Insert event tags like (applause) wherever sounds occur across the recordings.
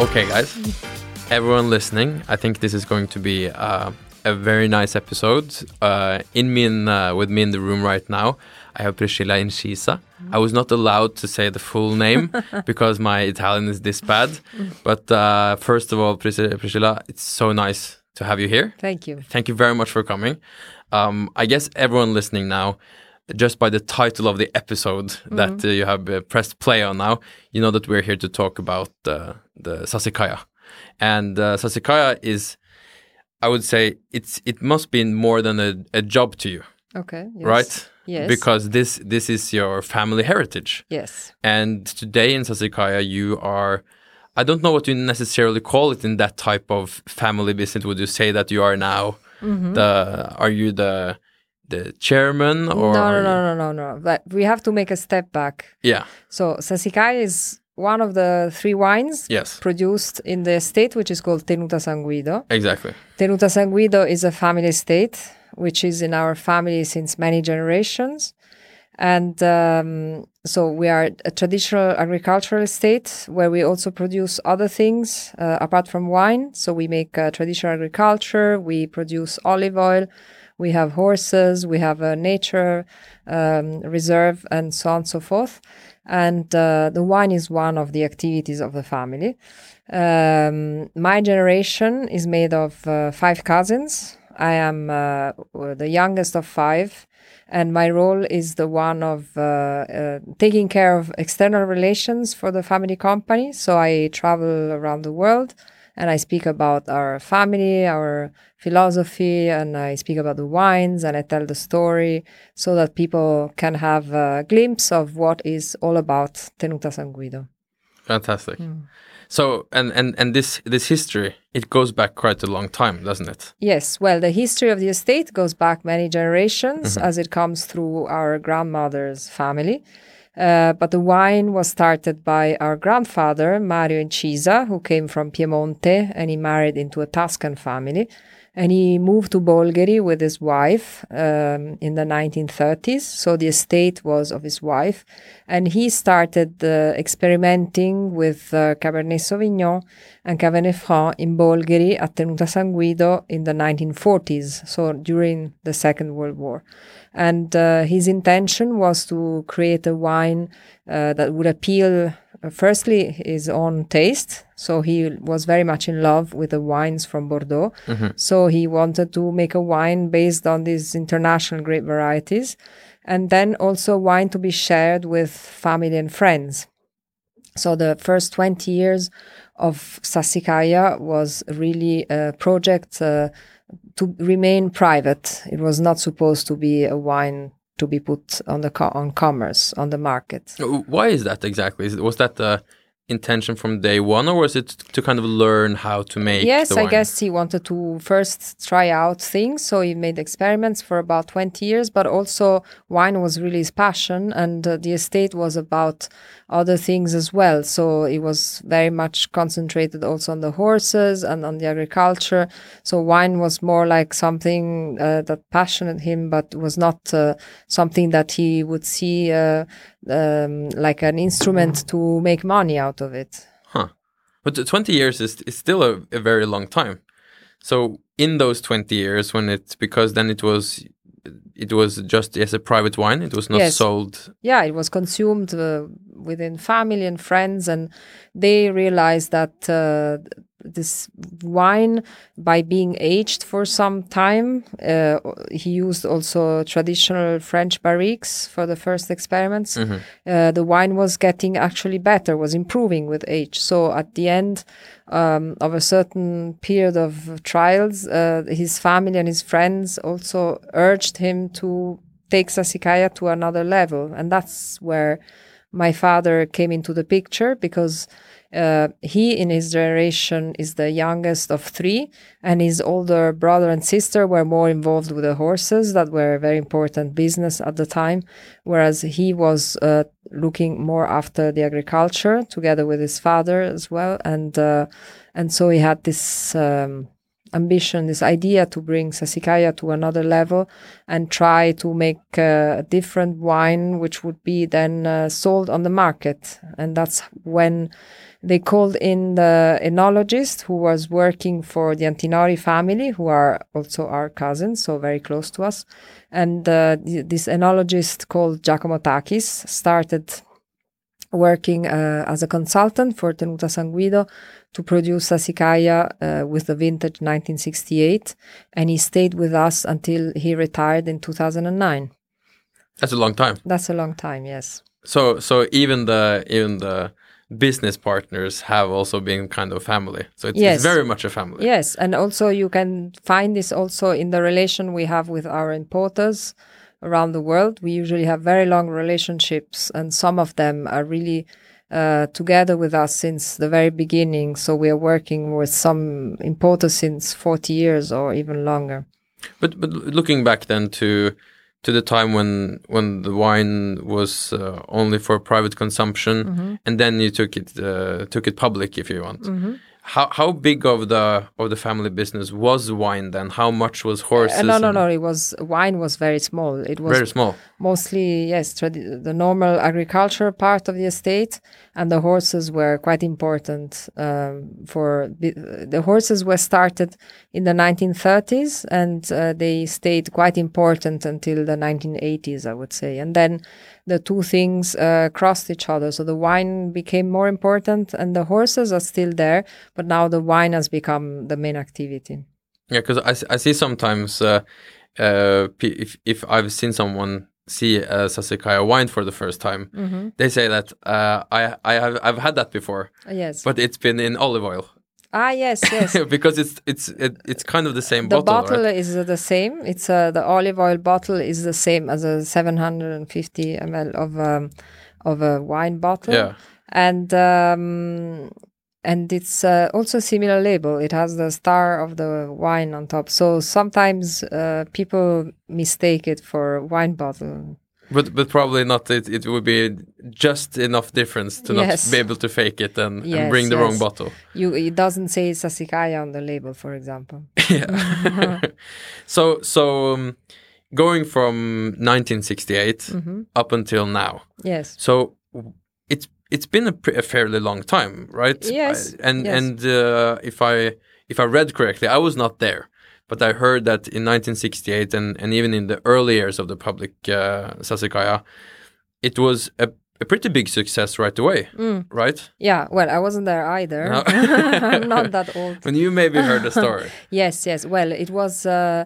Okay, guys, everyone listening, I think this is going to be uh, a very nice episode. Uh, in me in, uh, with me in the room right now, I have Priscilla Incisa. I was not allowed to say the full name (laughs) because my Italian is this bad. But uh, first of all, Priscilla, Priscilla, it's so nice to have you here. Thank you. Thank you very much for coming. Um, I guess everyone listening now, just by the title of the episode that uh, you have uh, pressed play on now, you know that we're here to talk about uh, the Sassicaia. And uh, Sassicaia is, I would say, it's it must be more than a, a job to you, Okay. Yes. right? Yes. Because this this is your family heritage. Yes. And today in Sassicaia, you are, I don't know what you necessarily call it in that type of family business. Would you say that you are now Mm-hmm. the, are you the, the chairman or? no, no, no, no, no, no. But we have to make a step back. Yeah. So Sassicaia is one of the three wines Yes. produced in the estate, which is called Tenuta San Guido. Exactly. Tenuta San Guido is a family estate, which is in our family since many generations. And um, so we are a traditional agricultural estate where we also produce other things uh, apart from wine. So we make uh, traditional agriculture, we produce olive oil, we have horses, we have a nature um, reserve, and so on and so forth. And uh, the wine is one of the activities of the family. Um, my generation is made of uh, five cousins. I am uh, the youngest of five, and my role is the one of uh, uh, taking care of external relations for the family company. So I travel around the world and I speak about our family, our philosophy, and I speak about the wines and I tell the story so that people can have a glimpse of what is all about Tenuta San Guido. Fantastic. Hmm. So, and, and, and this, this history, it goes back quite a long time, doesn't it? Yes, well, the history of the estate goes back many generations as it comes through our grandmother's family. Uh, but the wine was started by our grandfather, Mario Incisa, who came from Piemonte and he married into a Tuscan family. And he moved to Bolgheri with his wife um, in the 1930s. So the estate was of his wife. And he started uh, experimenting with uh, Cabernet Sauvignon and Cabernet Franc in Bolgheri at Tenuta San Guido in the 1940s, so during the Second World War. And uh, his intention was to create a wine uh, that would appeal, uh, firstly, his own taste. So he was very much in love with the wines from Bordeaux. So he wanted to make a wine based on these international grape varieties. And then also wine to be shared with family and friends. So the first 20 years of Sasikaya was really a project uh, to remain private. It was not supposed to be a wine to be put on the co- on commerce on the market. Why is that exactly? Was that the intention from day one, or was it to kind of learn how to make? Yes, I guess he wanted to first try out things. So he made experiments for about 20 years, but also wine was really his passion, and uh, the estate was about other things as well. So it was very much concentrated also on the horses and on the agriculture. So wine was more like something uh, that passionate him, but was not uh, something that he would see uh, um, like an instrument to make money out of it. Huh. But 20 years is, is still a, a very long time. So in those 20 years when it because then it was it was just as a private wine, it was not Yes. sold yeah, it was consumed uh, within family and friends, and they realized that uh, this wine by being aged for some time. Uh, he used also traditional French barriques for the first experiments. Uh, the wine was getting actually better, was improving with age. So at the end um, of a certain period of trials, uh, his family and his friends also urged him to take Sassicaia to another level, and that's where my father came into the picture because uh, he in his generation is the youngest of three and his older brother and sister were more involved with the horses that were a very important business at the time whereas he was uh, looking more after the agriculture together with his father as well. And uh, and so he had this um, ambition, this idea to bring Sassicaia to another level and try to make uh, a different wine, which would be then uh, sold on the market. And that's when they called in the enologist who was working for the Antinori family, who are also our cousins, so very close to us. And uh, this enologist called Giacomo Tachis started working uh, as a consultant for Tenuta San Guido to produce Sassicaia uh, with the vintage 1968, and he stayed with us until he retired in 2009. That's a long time. That's a long time, yes. So so even the even the business partners have also been kind of family. So it's, Yes. it's very much a family. Yes, and also you can find this also in the relation we have with our importers around the world. We usually have very long relationships, and some of them are really uh, together with us since the very beginning. So we are working with some importers since 40 years or even longer. But but looking back then to to the time when when the wine was uh, only for private consumption, Mm-hmm. and then you took it uh, took it public, if you want. How how big of the of the family business was wine then? How much was horses? Uh, no, no, no. It was wine was very small. It was Very small. Mostly yes the normal agriculture part of the estate and the horses were quite important um, for the, the horses were started in the 1930s and uh, they stayed quite important until the 1980s i would say. And then the two things uh, crossed each other. So the wine became more important and the horses are still there but now the wine has become the main activity. Yeah, because I, I see sometimes uh, uh, if if I've seen someone see a Sassicaia wine for the first time, Mm-hmm. they say that uh, I I have I've had that before, Uh, yes but it's been in olive oil ah yes yes (laughs) because it's it's it, it's kind of the same the bottle, The bottle right? is uh, the same. It's uh, the olive oil bottle is the same as a 750 ml of um, of a wine bottle. Yeah. and um, and it's uh, also a similar label. It has the star of the wine on top. So sometimes uh, people mistake it for a wine bottle. But but probably not. It it would be just enough difference to Yes. not be able to fake it and, and bring the wrong bottle. You it doesn't say Sassicaia on the label, for example. (laughs) Yeah. (laughs) so so um, going from 1968 Mm-hmm. up until now. Yes. So it's been a, a fairly long time, right? Yes, I- and yes. and uh, if I if I read correctly, I was not there, but I heard that in 1968 and and even in the early years of the public uh, Sassicaia, it was a, a pretty big success right away, Mm. right? Yeah. Well, I wasn't there either. No. (laughs) I'm not that (laughs) old. When you maybe heard the story, (laughs) Yes, yes. Well, it was uh,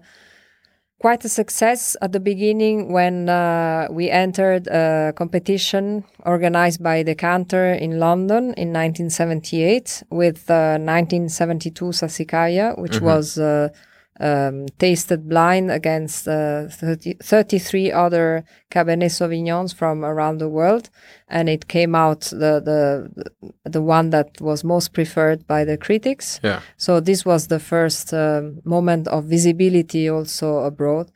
quite a success at the beginning when uh, we entered a competition organized by Decanter in London in 1978 with uh, 1972 Sassicaia, which was uh, um, tasted blind against uh, 30, 33 other Cabernet Sauvignons from around the world, and it came out the the the one that was most preferred by the critics. yeah. So this was the first um, moment of visibility also abroad.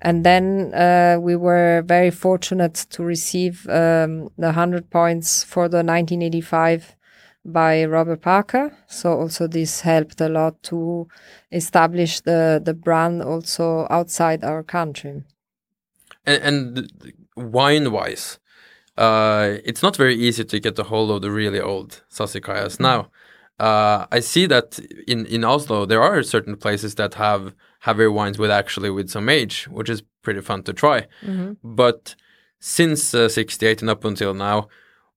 And then uh, we were very fortunate to receive um, the 100 points for the 1985 by Robert Parker. So also this helped a lot to establish the, the brand also outside our country. And, and wine wise, uh, it's not very easy to get a hold of the really old Sassicaias now. Uh, I see that in, in Oslo there are certain places that have have their wines with actually with some age, which is pretty fun to try. But since uh, '68 and up until now,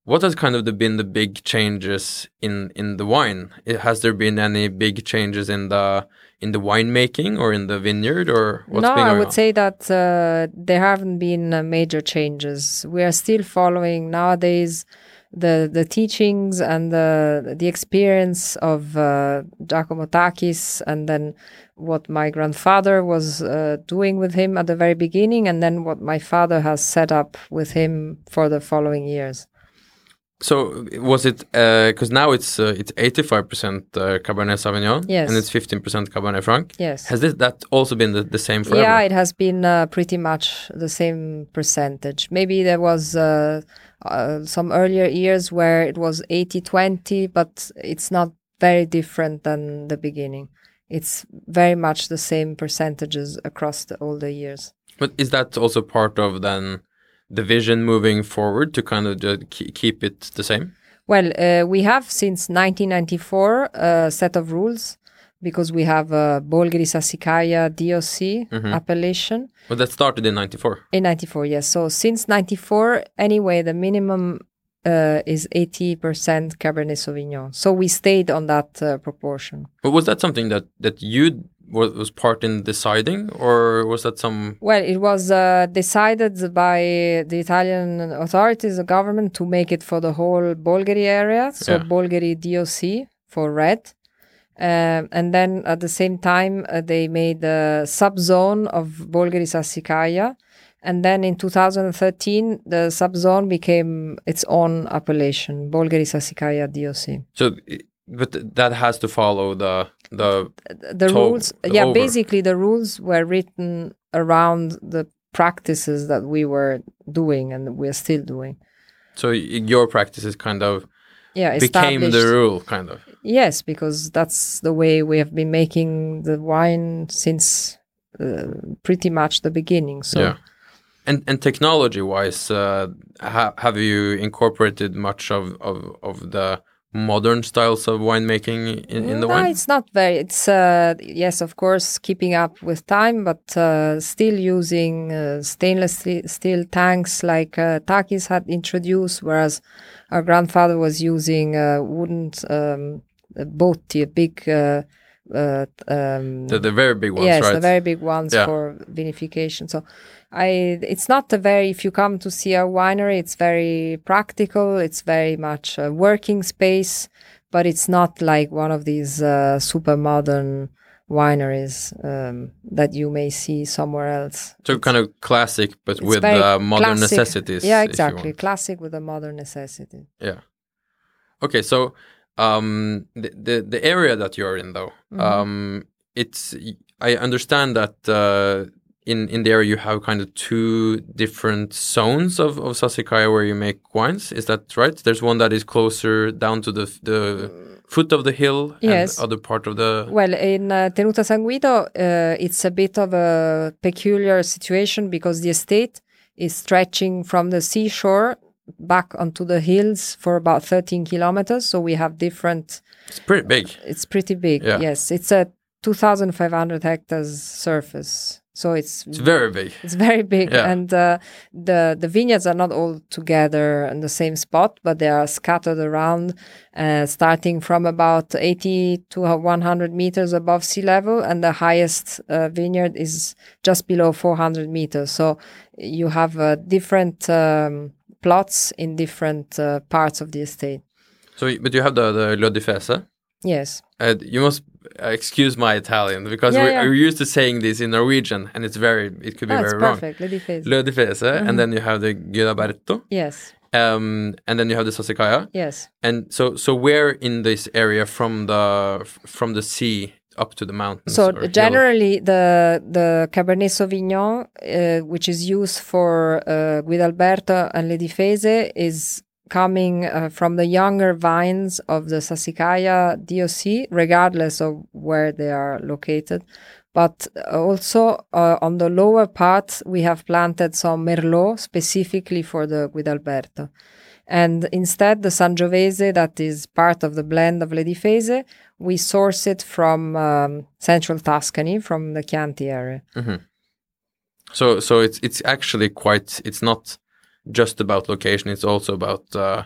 what has kind of the, been the big changes in in the wine? Has there been any big changes in the in the winemaking or in the vineyard or what's no, been I would on? say that uh, there haven't been uh, major changes. We are still following nowadays the the teachings and the the experience of uh, Giacomo Tachis, and then what my grandfather was uh, doing with him at the very beginning, and then what my father has set up with him for the following years. So was it because now it's uh, it's eighty five percent uh, Cabernet Sauvignon Yes. and it's fifteen percent Cabernet Franc. Yes. Has this, that also been the, the same forever? Yeah, it has been uh, pretty much the same percentage. Maybe there was uh, uh, some earlier years where it was 80 20, but it's not very different than the beginning. It's very much the same percentages across the, all the years. But is that also part of then the vision moving forward to kind of just keep it the same? Well, uh, we have since 1994 a set of rules because we have a Bolgheri Sassicaia DOC appellation. Well, that started in '94. In 94, yes. So since 94, anyway, the minimum uh, is 80% Cabernet Sauvignon. So we stayed on that uh, proportion. But was that something that that you was, was part in deciding, or was that some? Well, it was uh, decided by the Italian authorities, the government, to make it for the whole Bolgheri area. So Yeah. Bolgheri DOC for red. Um, and then at the same time, uh, they made a subzone of Bolgheri Sassicaia. And then in 2013, the subzone became its own appellation, Bolgheri Sassicaia DOC. So, but that has to follow the the. the rules yeah over. basically the rules were written around the practices that we were doing and we're still doing So your practices kind of yeah became the rule, kind of. yes because that's the way we have been making the wine since uh, pretty much the beginning so yeah. And and technology wise, uh, ha- have you incorporated much of, of, of the modern styles of winemaking in, in the no, wine? it's not very. It's uh, yes, of course, keeping up with time, but uh, still using uh, stainless steel tanks like uh, Tachis had introduced, whereas our grandfather was using uh, wooden um, botti, a big. Uh, uh, um, The, the very big ones, yes, right? the very big ones Yeah. for vinification. So, I it's not a very. If you come to see a winery, it's very practical. It's very much a working space, but it's not like one of these uh, super modern wineries um, that you may see somewhere else. so kind of classic, but with uh, modern classic. necessities. Yeah, exactly. Classic with a modern necessity. Yeah. Okay, so um, the, the the area that you're in, though, Mm-hmm. um, it's I understand that uh, in in the area you have kind of two different zones of of Sassicaia where you make wines. Is that right? There's one that is closer down to the the foot of the hill, Yes. and other part of the. Well, in uh, Tenuta San Guido, uh, it's a bit of a peculiar situation because the estate is stretching from the seashore back onto the hills for about 13 kilometers. So we have different, It's pretty big. it's pretty big. Yeah. Yes, it's a 2,500 hectares surface. So it's It's very big. it's very big, Yeah. and uh, the the vineyards are not all together in the same spot, but they are scattered around, uh, starting from about 80 to 100 meters above sea level, and the highest uh, vineyard is just below 400 meters. So you have uh, different um, plots in different uh, parts of the estate. So, but you have the the Le Difese. Yes. Uh, you must excuse my Italian because Yeah, we're, yeah. we're used to saying this in Norwegian, and it's very it could be it's very wrong. perfect. Lady Face. Le Difese, Mm-hmm. and then you have the Guidalberto, Yes. um, and then you have the Sassicaia. Yes. And so, so where in this area from the from the sea up to the mountains? So or hill? generally, the the Cabernet Sauvignon, uh, which is used for uh, Guidalberto and Le Difese, is coming uh, from the younger vines of the Sassicaia DOC, regardless of where they are located. But also uh, on the lower part, we have planted some Merlot specifically for the Guidalberto. And instead, the Sangiovese, that is part of the blend of Le Difese, we source it from um, central Tuscany, from the Chianti area. So, so it's it's actually quite. It's not just about location. It's also about uh,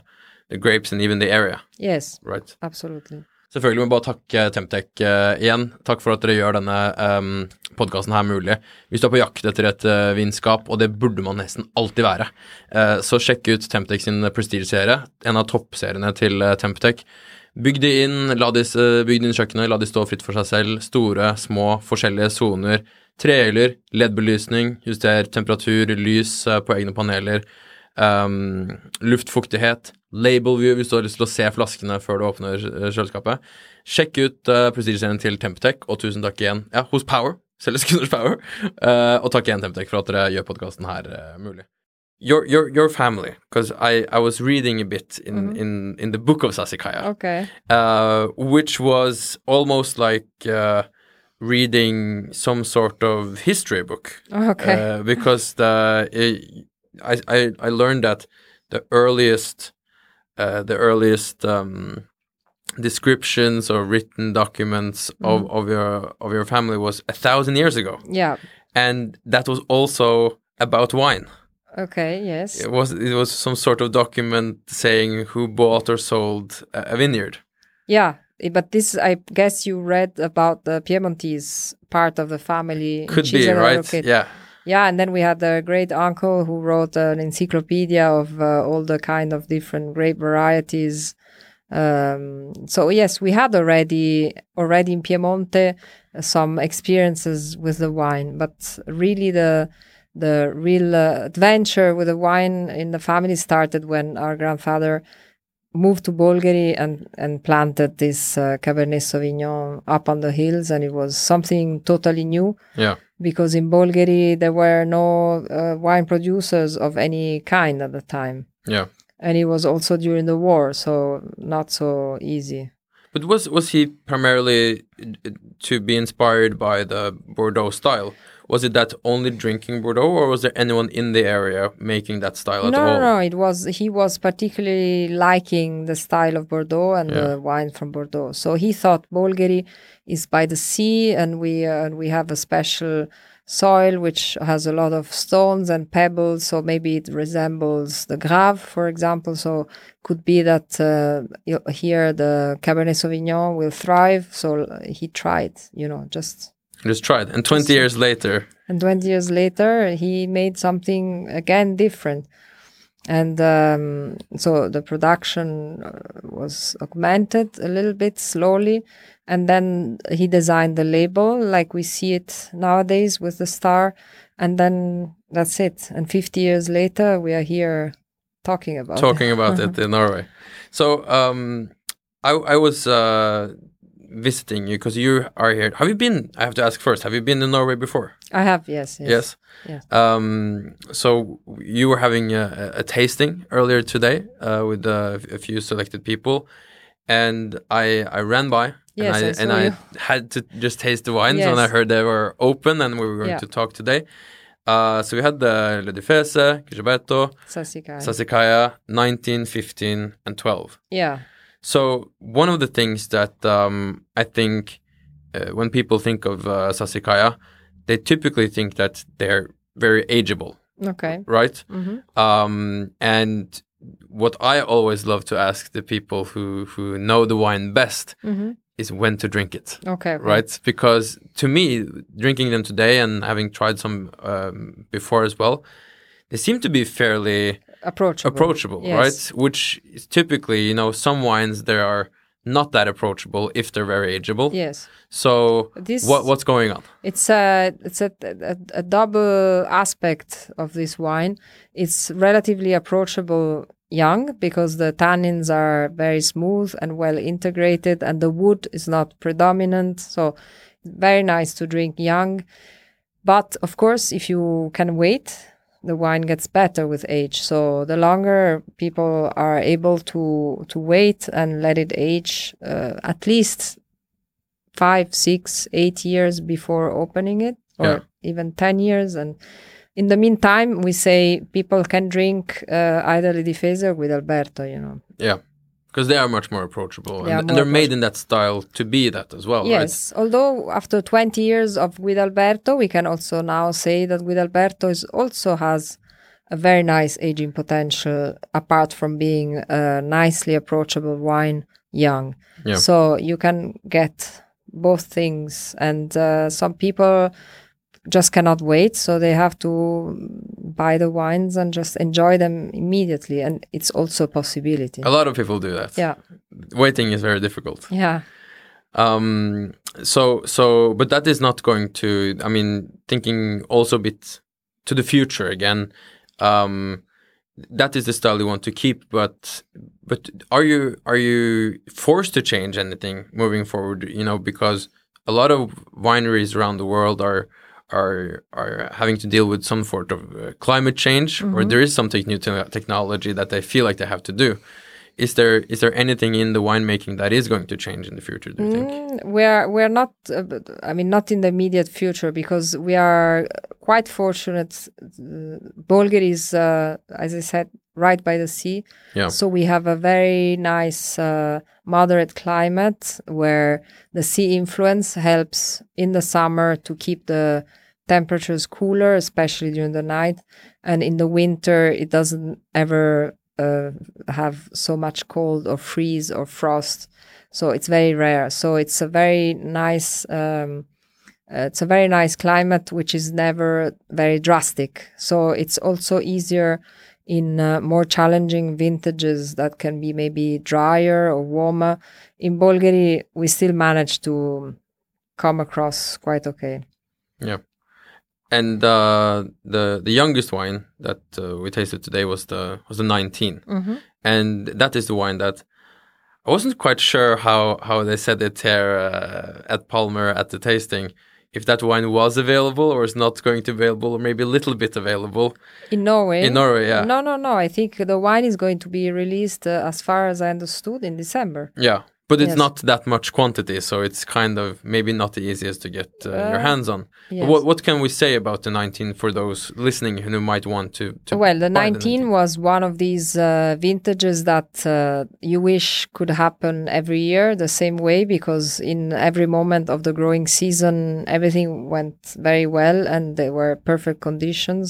the grapes and even the area, Yes, right? absolutely. Selvfølgelig må bare takke Temtec uh, igjen. Takk for at dere gjør denne um, podkasten her mulig. Hvis du er på jakt etter et uh, vinskap, og det burde man nesten alltid være, uh, så sjekk ut Temtec sin Prestige-serie, en av toppseriene til uh, Temptec. Bygg de inn, la de, s- bygg de inn kjøkkenet, la de stå fritt for seg selv. Store, små, forskjellige soner. Trehjuler, LED-belysning, juster temperatur, lys eh, på egne paneler. Um, luftfuktighet, label view hvis du har lyst til å se flaskene før du åpner eh, kjøleskapet. Sjekk ut uh, Prestige-serien til Temptech, og tusen takk igjen ja, hos Power. (laughs) Selges Power. Uh, og takk igjen, Temptech, for at dere gjør podkasten her uh, mulig. Your, your, your family, because I, I was reading a bit in, in, in the book of Sasikaya, Okay. uh, which was almost like reading some sort of history book. Okay. Because the I, I I learned that the earliest uh, the earliest um, descriptions or written documents of, of your of your family was a thousand years ago, yeah. and that was also about wine. Okay. Yes. It was it was some sort of document saying who bought or sold a, vineyard. Yeah. But this, I guess, you read about the Piemontese part of the family. in Could be right. Rocchetta. Yeah, Yeah, and then we had a great uncle who wrote an encyclopedia of uh, all the kind of different grape varieties. Um, so yes, we had already already in Piemonte uh, some experiences with the wine, but really the the real uh, adventure with the wine in the family started when our grandfather moved to Bolgheri and and planted this uh, Cabernet Sauvignon up on the hills, and it was something totally new yeah, because in Bolgheri there were no uh, wine producers of any kind at the time. yeah. And it was also during the war, so not so easy. But was was he primarily uh, to be inspired by the Bordeaux style? Was it that only drinking Bordeaux, or was there anyone in the area making that style at no, all? no, no, it was he was particularly liking the style of Bordeaux and Yeah. the wine from Bordeaux. So he thought Bolgheri is by the sea, and we uh, we have a special soil which has a lot of stones and pebbles. So maybe it resembles the Grave, for example. So could be that uh, here the Cabernet Sauvignon will thrive. So he tried, you know, just Just tried, and twenty years later, and 20 years later, he made something again different. And um, so the production uh, was augmented a little bit slowly. And then he designed the label like we see it nowadays with the star. And then that's it. And 50 years later, we are here talking about it. talking about (laughs) it in Norway. So, um, I I was uh, visiting you because you are here. Have you been? I have to ask first. Have you been in Norway before? I have, yes. Yes. Yes. Yes. Um, so you were having a, a tasting earlier today uh, with uh, a few selected people, and I I ran by Yes, and I, I and I had to just taste the wines when I heard they were open and we were going Yeah. to talk today. Uh, so we had the Le Difese, Sassicaia. Sassicaia, 19, 15, and 12. yeah. So one of the things that um, I think uh, when people think of uh, Sassicaia, they typically think that they're very ageable, Okay. right? hmm Um, and what I always love to ask the people who who know the wine best hmm is when to drink it, Okay. right? Because to me, drinking them today and having tried some um, before as well, they seem to be fairly Approachable. approachable, Yes. right? Which is typically, you know, some wines they are not that approachable if they're very ageable. Yes. So This what what's going on? It's a it's a, a, a double aspect of this wine. It's relatively approachable young because the tannins are very smooth and well integrated, and the wood is not predominant. So very nice to drink young. But of course, if you can wait, the wine gets better with age. So the longer people are able to to wait and let it age, uh, at least five, six, eight years before opening it, or Yeah. even 10 years. And in the meantime, we say people can drink uh, either the Difese Guidalberto, you know. Yeah. Because they are much more approachable, They and, more and they're made in that style to be that as well, yes, although after 20 years of Guidalberto, we can also now say that Guidalberto is also has a very nice aging potential apart from being a nicely approachable wine young. Yeah. So you can get both things, and uh, some people just cannot wait, so they have to buy the wines and just enjoy them immediately, and it's also a possibility. A lot of people do that. Yeah, Waiting is very difficult. yeah, Um, so so, but that is not going to. I mean, thinking also a bit to the future again. Um, that is the style you want to keep, but but are you are you forced to change anything moving forward? You know, because a lot of wineries around the world are are are having to deal with some sort of uh, climate change, or there is some new te- technology that they feel like they have to do. Is there is there anything in the winemaking that is going to change in the future? Do you think? Mm, we're we're not. Uh, I mean, not in the immediate future because we are quite fortunate. Bolgheri is, uh, as I said, right by the sea. Yeah. So we have a very nice uh, moderate climate where the sea influence helps in the summer to keep the temperatures cooler, especially during the night, and in the winter it doesn't ever uh, have so much cold or freeze or frost. So it's very rare. So it's a very nice. Um, uh, it's a very nice climate, which is never very drastic. So it's also easier in uh, more challenging vintages that can be maybe drier or warmer. In Bolgheri, we still manage to come across quite okay. Yeah. And uh, the the youngest wine that uh, we tasted today was the was the 19, and that is the wine that I wasn't quite sure how how they said it here uh, at Palmer at the tasting. If that wine was available or is not going to be available, or maybe a little bit available. In Norway? In Norway, yeah. No, no, no. I think the wine is going to be released, uh, as far as I understood, in December. Yeah, but it's Yes. not that much quantity, so it's kind of maybe not the easiest to get uh, your Uh, hands on. yes. What what can we say about the 19 for those listening who might want to? to Well, the buy 19 was one of these uh, vintages that uh, you wish could happen every year the same way because in every moment of the growing season, everything went very well and there were perfect conditions.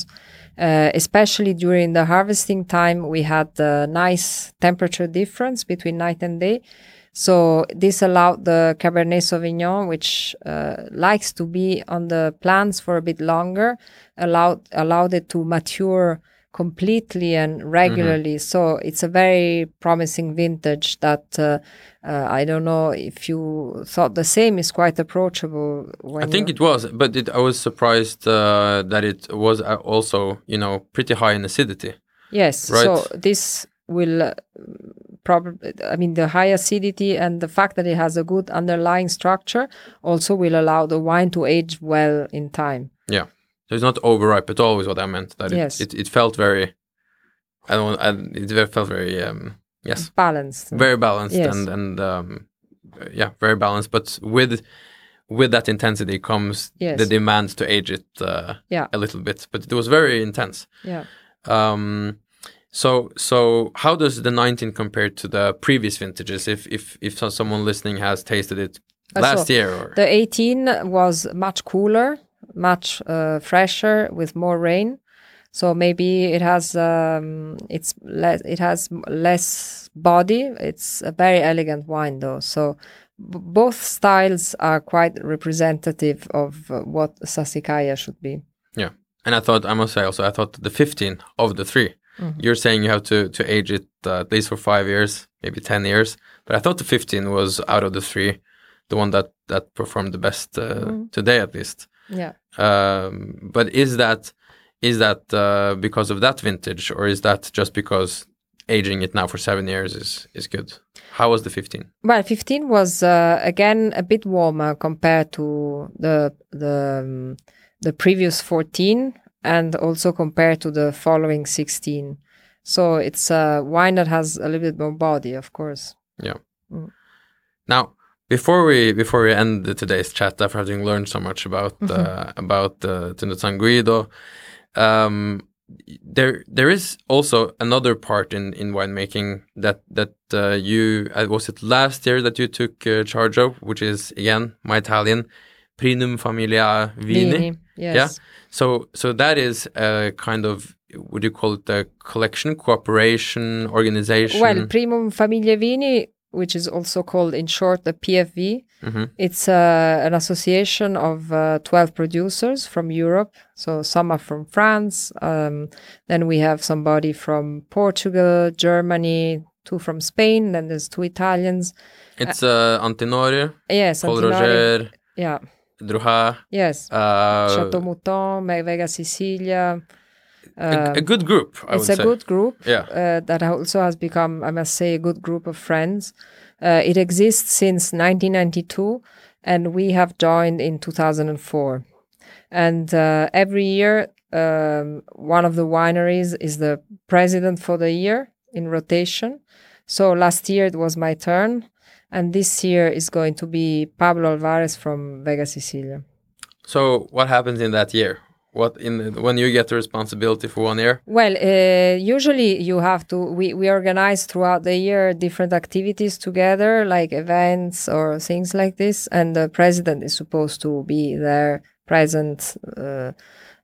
Uh, especially during the harvesting time, we had a nice temperature difference between night and day. So this allowed the Cabernet Sauvignon, which uh, likes to be on the plants for a bit longer, allowed allowed it to mature completely and regularly. So it's a very promising vintage that uh, uh, I don't know if you thought the same is quite approachable. When I think it was, but it, I was surprised uh, that it was uh, also, you know, pretty high in acidity. Yes. Right. So this will uh, probably, I mean, the high acidity and the fact that it has a good underlying structure also will allow the wine to age well in time. Yeah, so it's not overripe at all. Is what I meant. That Yes. it, it, it felt very. I don't. I, it felt very. Um, yes, Balanced. very balanced Yes. and and um, yeah, very balanced. But with with that intensity comes Yes. the demand to age it uh, Yeah. a little bit. But it was very intense. Yeah. Um, so so how does the 19 compare to the previous vintages? If if if someone listening has tasted it Uh, last so year or The 18 was much cooler, much uh, fresher with more rain. So maybe it has um, it's less it has less body. It's a very elegant wine though. So b- both styles are quite representative of uh, what Sassicaia should be. yeah. And I thought I must say also I thought the 15 of the 3 Mm-hmm. You're saying you have to to age it uh, at least for five years, maybe 10 years. But I thought the 15 was out of the three, the one that that performed the best uh, Mm-hmm. today at least. Yeah. Um, but is that is that uh, because of that vintage, or is that just because aging it now for seven years is is good? How was the 15? Well, 15 was uh, again a bit warmer compared to the the um, the previous 14 and also compared to the following 16. So it's a wine that has a little bit more body, of course. Yeah. Mm. Now, before we before we end today's chat, after having learned so much about uh, about uh, Tenuta San Guido, um, there there is also another part in in winemaking that that uh, you uh, was it last year that you took uh, charge of, which is again my Italian Primum Familiae Vini. Vini, yes. Yeah. So so that is a kind of would you call it a collection, cooperation, organization? Well, Primum Familiae Vini, which is also called in short the PFV, Mhm. it's uh, an association of uh, 12 producers from Europe. So some are from France. Um, then we have somebody from Portugal, Germany, two from Spain. Then there's two Italians. it's uh, Antinori, Yes, Paul Antinori. Roger, Yeah. Drouhin, Yes. uh, Chateau Mouton, Vega Sicilia. a, a good group, I it's a say. good group Yeah. uh, that also has become, I must say, a good group of friends. Uh, it exists since 1992, and we have joined in 2004. And uh, every year, um, one of the wineries is the president for the year in rotation. So last year it was my turn, and this year is going to be Pablo Alvarez from Vega Sicilia. So what happens in that year? What in when you get the responsibility for one year? Well, uh, usually you have to. We, we organize throughout the year different activities together, like events or things like this. And the president is supposed to be there, present, uh,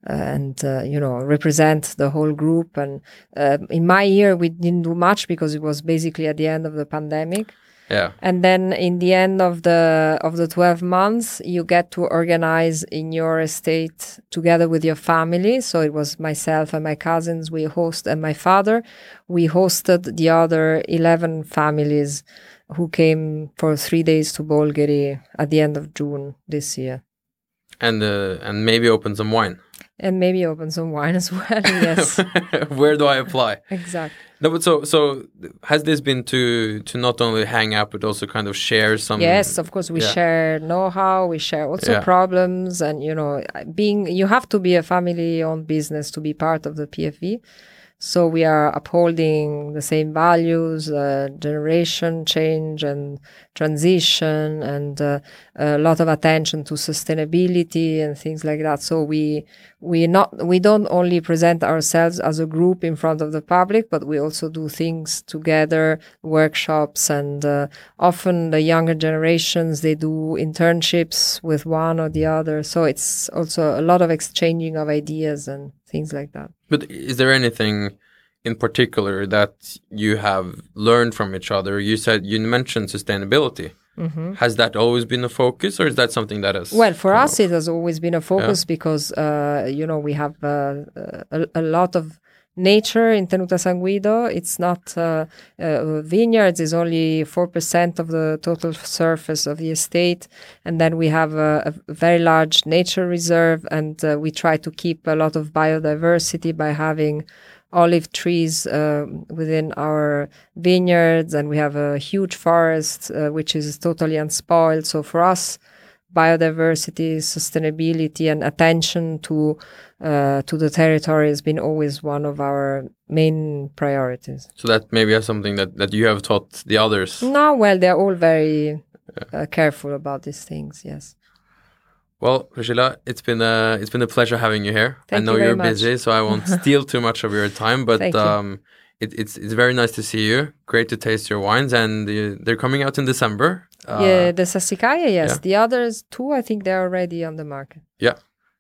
and uh, you know represent the whole group. And uh, in my year, we didn't do much because it was basically at the end of the pandemic. Yeah. And then in the end of the of the 12 months, you get to organize in your estate together with your family. So it was myself and my cousins, we host and my father. We hosted the other 11 families who came for three days to Bolgheri at the end of June this year. And uh, and maybe open some wine. And maybe open some wine as well. yes, (laughs) Where do I apply? exactly. No, but so so has this been to to not only hang out but also kind of share some? Yes, of course, we yeah. share know-how. We share also Yeah. problems, and you know, being you have to be a family-owned business to be part of the PFV. So we are upholding the same values, uh, generation change and transition, and uh, a lot of attention to sustainability and things like that. So we we not we don't only present ourselves as a group in front of the public, but we also do things together, workshops, and uh, often the younger generations they do internships with one or the other. So it's also a lot of exchanging of ideas and things like that. But is there anything in particular that you have learned from each other? You said you mentioned sustainability. Has that always been a focus, or is that something that has? Well, for us, up? it has always been a focus because, uh, you know, we have uh, a, a lot of nature in Tenuta San Guido. It's not uh, uh, vineyards is only four percent of the total surface of the estate, and then we have a, a very large nature reserve, and uh, we try to keep a lot of biodiversity by having olive trees uh, within our vineyards, and we have a huge forest uh, which is totally unspoiled. So for us, biodiversity, sustainability, and attention to uh, to the territory has been always one of our main priorities. so that maybe is something that that you have taught the others. No, well, they're all very uh, careful about these things. Yes. Well, Priscilla, it's been a it's been a pleasure having you here. Thank I know you are busy, so I won't (laughs) steal too much of your time. But um, it, it's it's very nice to see you. Great to taste your wines, and uh, they're coming out in December. Uh, yeah, the Sassicaia, yes. yeah. The others two, I think they're already on the market. Yeah.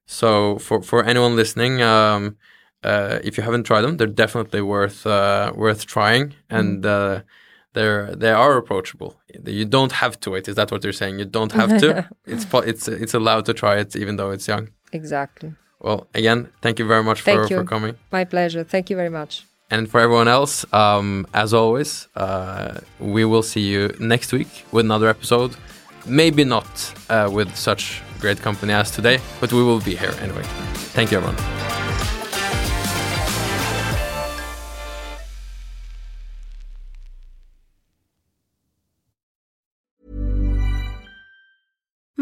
So for for anyone listening, um, uh, if you haven't tried them, they're definitely worth uh, worth trying, and uh, they're they are approachable. You don't have to wait. Is that what you're saying? You don't have to. (laughs) it's it's it's allowed to try it even though it's young. Exactly. Well, again, thank you very much for, you. for coming. My pleasure. Thank you very much. And for everyone else, um, as always, uh, we will see you next week with another episode. Maybe not uh, with such great company as today, but we will be here anyway. Thank you, everyone.